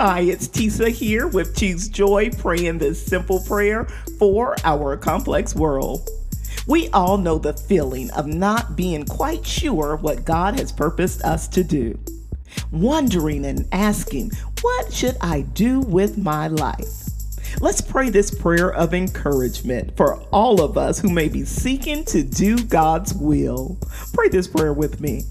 Hi, it's Tisa here with Choose Joy praying this simple prayer for our complex world. We all know the feeling of not being quite sure what God has purposed us to do. Wondering and asking, what should I do with my life? Let's pray this prayer of encouragement for all of us who may be seeking to do God's will. Pray this prayer with me.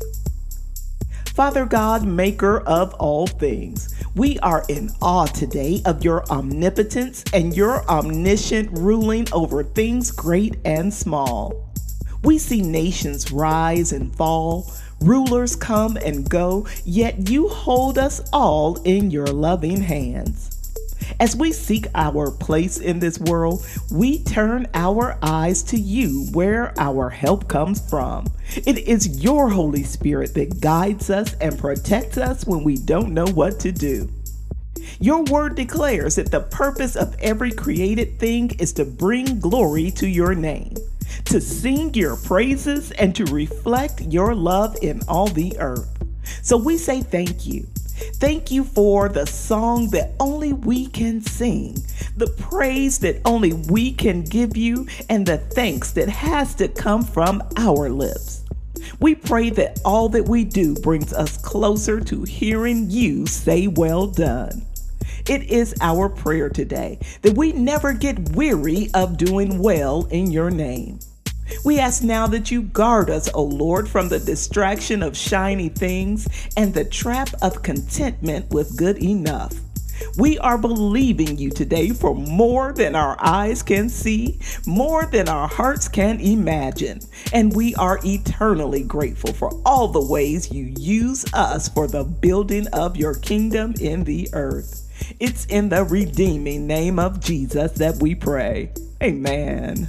Father God, maker of all things, we are in awe today of your omnipotence and your omniscient ruling over things great and small. We see nations rise and fall, rulers come and go, yet you hold us all in your loving hands. As we seek our place in this world, we turn our eyes to you where our help comes from. It is your Holy Spirit that guides us and protects us when we don't know what to do. Your word declares that the purpose of every created thing is to bring glory to your name, to sing your praises, and to reflect your love in all the earth. So we say thank you. Thank you for the song that only we can sing, the praise that only we can give you, and the thanks that has to come from our lips. We pray that all that we do brings us closer to hearing you say, Well done. It is our prayer today that we never get weary of doing well in your name. We ask now that you guard us, O Lord, from the distraction of shiny things and the trap of contentment with good enough. We are believing you today for more than our eyes can see, more than our hearts can imagine. And we are eternally grateful for all the ways you use us for the building of your kingdom in the earth. It's in the redeeming name of Jesus that we pray. Amen.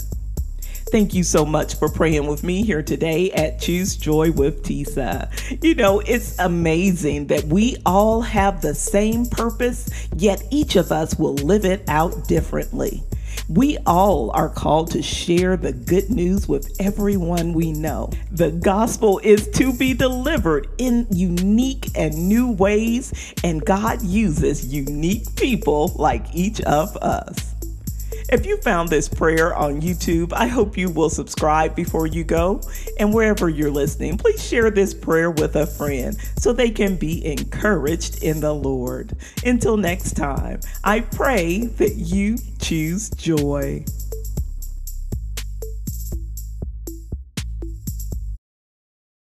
Thank you so much for praying with me here today at Choose Joy with Tisa. You know, it's amazing that we all have the same purpose, yet each of us will live it out differently. We all are called to share the good news with everyone we know. The gospel is to be delivered in unique and new ways, and God uses unique people like each of us. If you found this prayer on YouTube, I hope you will subscribe before you go. And wherever you're listening, please share this prayer with a friend so they can be encouraged in the Lord. Until next time, I pray that you choose joy.